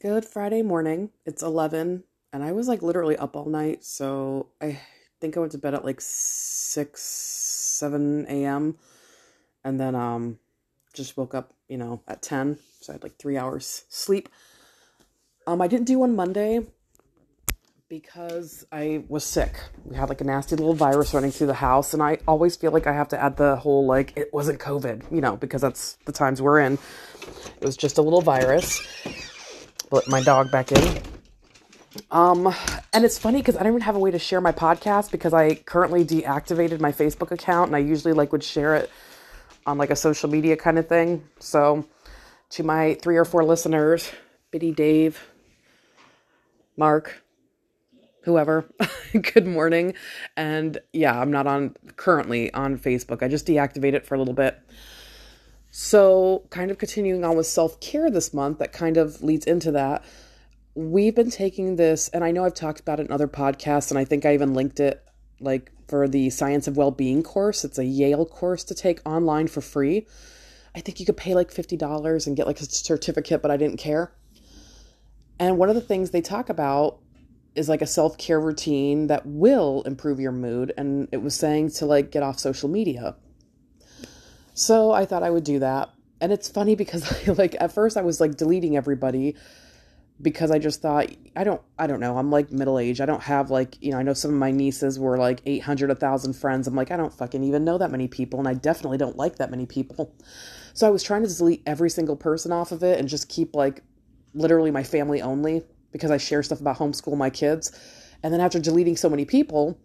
Good Friday morning. It's 11, and I was like literally up all night. So I think I went to bed at like 6, 7 a.m. And then um, just woke up, you know, at 10. So I had like three hours sleep. Um, I didn't do one Monday because I was sick. We had like a nasty little virus running through the house, and I always feel like I have to add the whole like it wasn't COVID, you know, because that's the times we're in. It was just a little virus let my dog back in. Um, and it's funny because I don't even have a way to share my podcast because I currently deactivated my Facebook account and I usually like would share it on like a social media kind of thing. So to my three or four listeners, Biddy Dave, Mark, whoever, good morning. And yeah, I'm not on currently on Facebook. I just deactivated it for a little bit. So, kind of continuing on with self care this month, that kind of leads into that. We've been taking this, and I know I've talked about it in other podcasts, and I think I even linked it like for the Science of Well-Being course. It's a Yale course to take online for free. I think you could pay like $50 and get like a certificate, but I didn't care. And one of the things they talk about is like a self care routine that will improve your mood. And it was saying to like get off social media. So I thought I would do that. And it's funny because I, like at first I was like deleting everybody because I just thought I don't I don't know. I'm like middle age. I don't have like, you know, I know some of my nieces were like 800 1000 friends. I'm like I don't fucking even know that many people and I definitely don't like that many people. So I was trying to delete every single person off of it and just keep like literally my family only because I share stuff about homeschool my kids. And then after deleting so many people,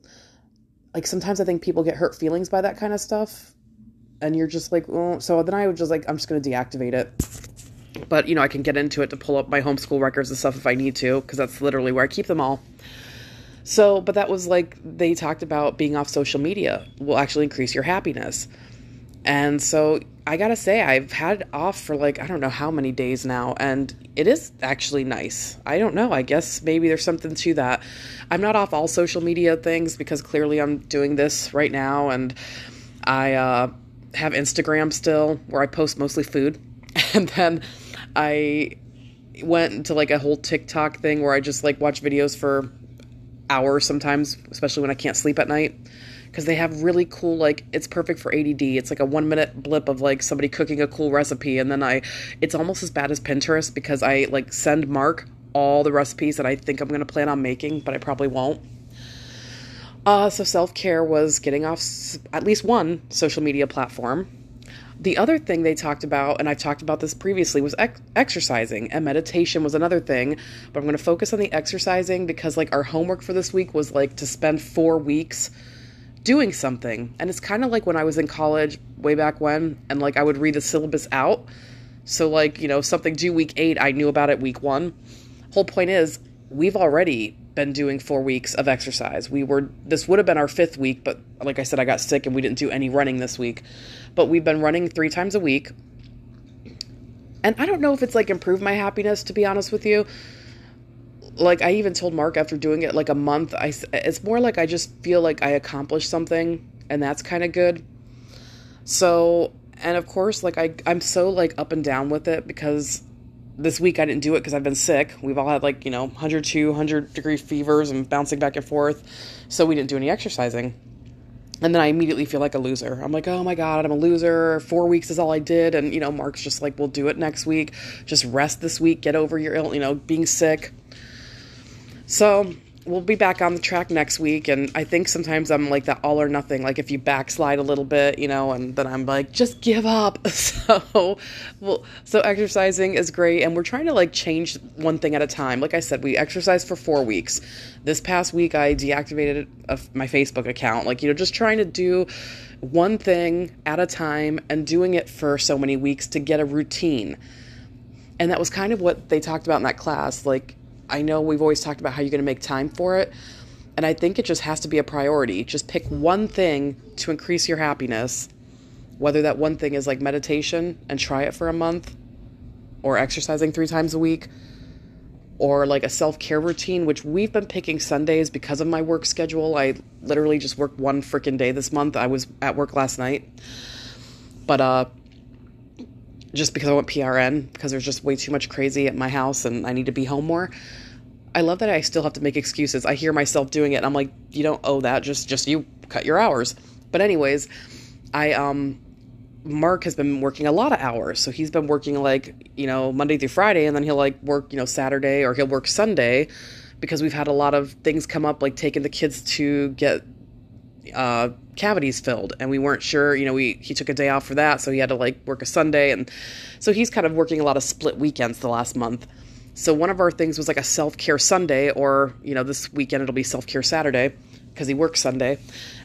like sometimes I think people get hurt feelings by that kind of stuff and you're just like, well, so then I would just like, I'm just going to deactivate it. But, you know, I can get into it to pull up my homeschool records and stuff if I need to, because that's literally where I keep them all. So, but that was like, they talked about being off social media will actually increase your happiness. And so I gotta say, I've had it off for like, I don't know how many days now, and it is actually nice. I don't know. I guess maybe there's something to that. I'm not off all social media things because clearly I'm doing this right now, and I, uh, have Instagram still where I post mostly food. And then I went into like a whole TikTok thing where I just like watch videos for hours sometimes, especially when I can't sleep at night. Because they have really cool, like, it's perfect for ADD. It's like a one minute blip of like somebody cooking a cool recipe. And then I, it's almost as bad as Pinterest because I like send Mark all the recipes that I think I'm going to plan on making, but I probably won't. Uh, so self care was getting off at least one social media platform. The other thing they talked about, and I've talked about this previously, was ex- exercising and meditation was another thing. But I'm going to focus on the exercising because, like, our homework for this week was like to spend four weeks doing something. And it's kind of like when I was in college way back when, and like I would read the syllabus out. So, like, you know, something due week eight, I knew about it week one. Whole point is, we've already been doing four weeks of exercise. We were, this would have been our fifth week, but like I said, I got sick and we didn't do any running this week. But we've been running three times a week. And I don't know if it's like improved my happiness, to be honest with you. Like I even told Mark after doing it like a month, I, it's more like I just feel like I accomplished something and that's kind of good. So, and of course, like I, I'm so like up and down with it because this week I didn't do it because I've been sick. We've all had like, you know, 102, 100 degree fevers and bouncing back and forth. So we didn't do any exercising. And then I immediately feel like a loser. I'm like, oh my God, I'm a loser. Four weeks is all I did. And, you know, Mark's just like, we'll do it next week. Just rest this week, get over your ill, you know, being sick. So we'll be back on the track next week and i think sometimes i'm like that all or nothing like if you backslide a little bit you know and then i'm like just give up. So well so exercising is great and we're trying to like change one thing at a time. Like i said we exercised for four weeks. This past week i deactivated my facebook account like you know just trying to do one thing at a time and doing it for so many weeks to get a routine. And that was kind of what they talked about in that class like I know we've always talked about how you're going to make time for it. And I think it just has to be a priority. Just pick one thing to increase your happiness, whether that one thing is like meditation and try it for a month, or exercising three times a week, or like a self care routine, which we've been picking Sundays because of my work schedule. I literally just worked one freaking day this month. I was at work last night. But, uh, just because I want PRN because there's just way too much crazy at my house and I need to be home more. I love that I still have to make excuses. I hear myself doing it I'm like, you don't owe that. Just just you cut your hours. But anyways, I um Mark has been working a lot of hours. So he's been working like, you know, Monday through Friday and then he'll like work, you know, Saturday or he'll work Sunday because we've had a lot of things come up like taking the kids to get uh, cavities filled and we weren't sure you know we he took a day off for that so he had to like work a sunday and so he's kind of working a lot of split weekends the last month so one of our things was like a self-care sunday or you know this weekend it'll be self-care saturday because he works sunday.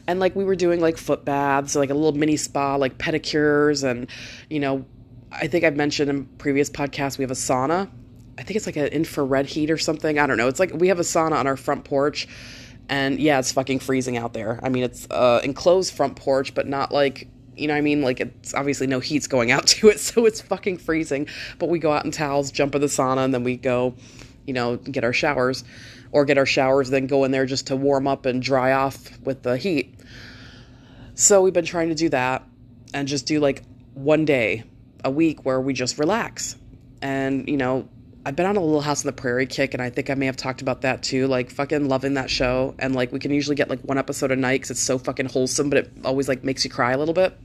And like we were doing like foot baths like a little mini spa like pedicures and you know i think i've mentioned in previous podcasts we have a sauna. I think it's like an infrared heat or something. I don't know. It's like we have a sauna on our front porch and yeah, it's fucking freezing out there. I mean, it's uh enclosed front porch, but not like you know what I mean? Like it's obviously no heat's going out to it, so it's fucking freezing. But we go out in towels, jump in the sauna, and then we go, you know, get our showers, or get our showers, then go in there just to warm up and dry off with the heat. So we've been trying to do that, and just do like one day a week where we just relax, and you know, I've been on a Little House on the Prairie kick, and I think I may have talked about that too. Like fucking loving that show, and like we can usually get like one episode a night because it's so fucking wholesome, but it always like makes you cry a little bit.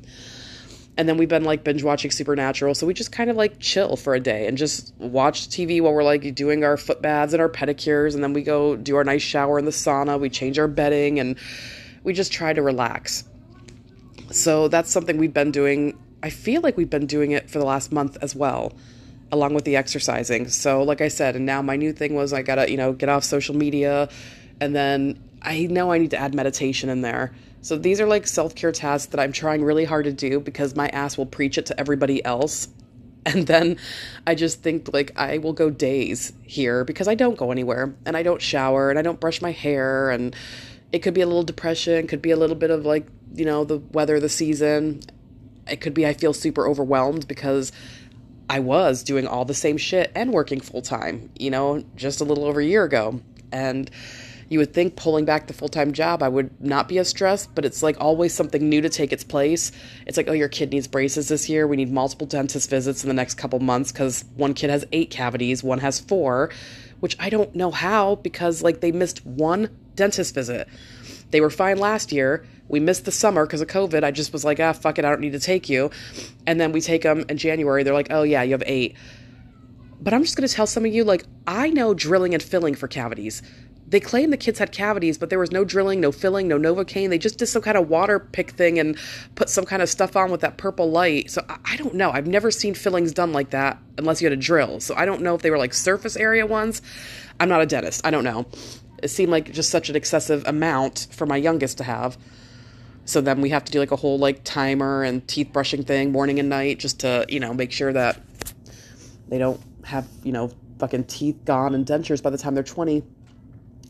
And then we've been like binge watching Supernatural, so we just kind of like chill for a day and just watch TV while we're like doing our foot baths and our pedicures, and then we go do our nice shower in the sauna. We change our bedding, and we just try to relax. So that's something we've been doing. I feel like we've been doing it for the last month as well along with the exercising. So, like I said, and now my new thing was I gotta, you know, get off social media. And then I know I need to add meditation in there. So, these are like self care tasks that I'm trying really hard to do because my ass will preach it to everybody else. And then I just think like I will go days here because I don't go anywhere and I don't shower and I don't brush my hair. And it could be a little depression, could be a little bit of like, you know, the weather, the season. It could be I feel super overwhelmed because I was doing all the same shit and working full time, you know, just a little over a year ago. And you would think pulling back the full time job, I would not be as stressed, but it's like always something new to take its place. It's like, oh, your kid needs braces this year. We need multiple dentist visits in the next couple months because one kid has eight cavities, one has four, which I don't know how because like they missed one dentist visit. They were fine last year. We missed the summer because of COVID. I just was like, ah, fuck it, I don't need to take you. And then we take them in January. They're like, oh, yeah, you have eight. But I'm just going to tell some of you, like, I know drilling and filling for cavities. They claim the kids had cavities, but there was no drilling, no filling, no Novocaine. They just did some kind of water pick thing and put some kind of stuff on with that purple light. So I, I don't know. I've never seen fillings done like that unless you had a drill. So I don't know if they were like surface area ones. I'm not a dentist. I don't know. It seemed like just such an excessive amount for my youngest to have. So then we have to do like a whole like timer and teeth brushing thing morning and night just to, you know, make sure that they don't have, you know, fucking teeth gone and dentures by the time they're 20.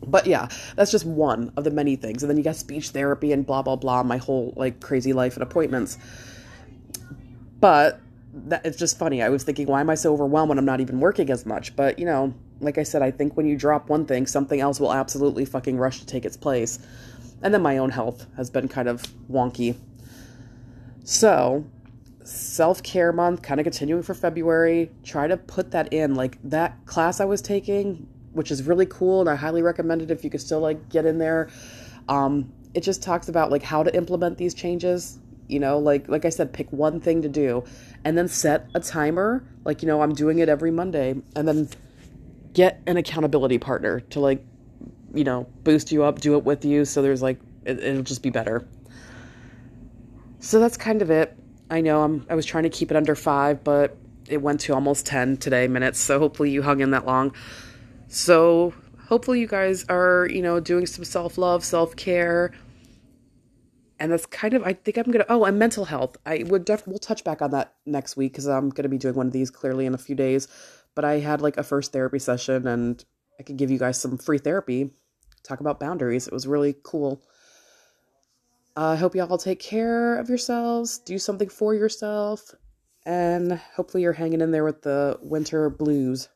But yeah, that's just one of the many things. And then you got speech therapy and blah, blah, blah, my whole like crazy life and appointments. But that, it's just funny. I was thinking, why am I so overwhelmed when I'm not even working as much? But, you know, like I said, I think when you drop one thing, something else will absolutely fucking rush to take its place. And then my own health has been kind of wonky. So, self care month, kind of continuing for February. Try to put that in. Like that class I was taking, which is really cool, and I highly recommend it if you could still like get in there. Um, it just talks about like how to implement these changes. You know, like like I said, pick one thing to do, and then set a timer. Like you know, I'm doing it every Monday, and then get an accountability partner to like you know, boost you up, do it with you. So there's like, it, it'll just be better. So that's kind of it. I know I'm, I was trying to keep it under five, but it went to almost 10 today minutes. So hopefully you hung in that long. So hopefully you guys are, you know, doing some self love, self care. And that's kind of, I think I'm going to, oh, and mental health. I would definitely, we'll touch back on that next week because I'm going to be doing one of these clearly in a few days. But I had like a first therapy session and I could give you guys some free therapy talk about boundaries. It was really cool. I uh, hope y'all take care of yourselves, do something for yourself, and hopefully you're hanging in there with the winter blues.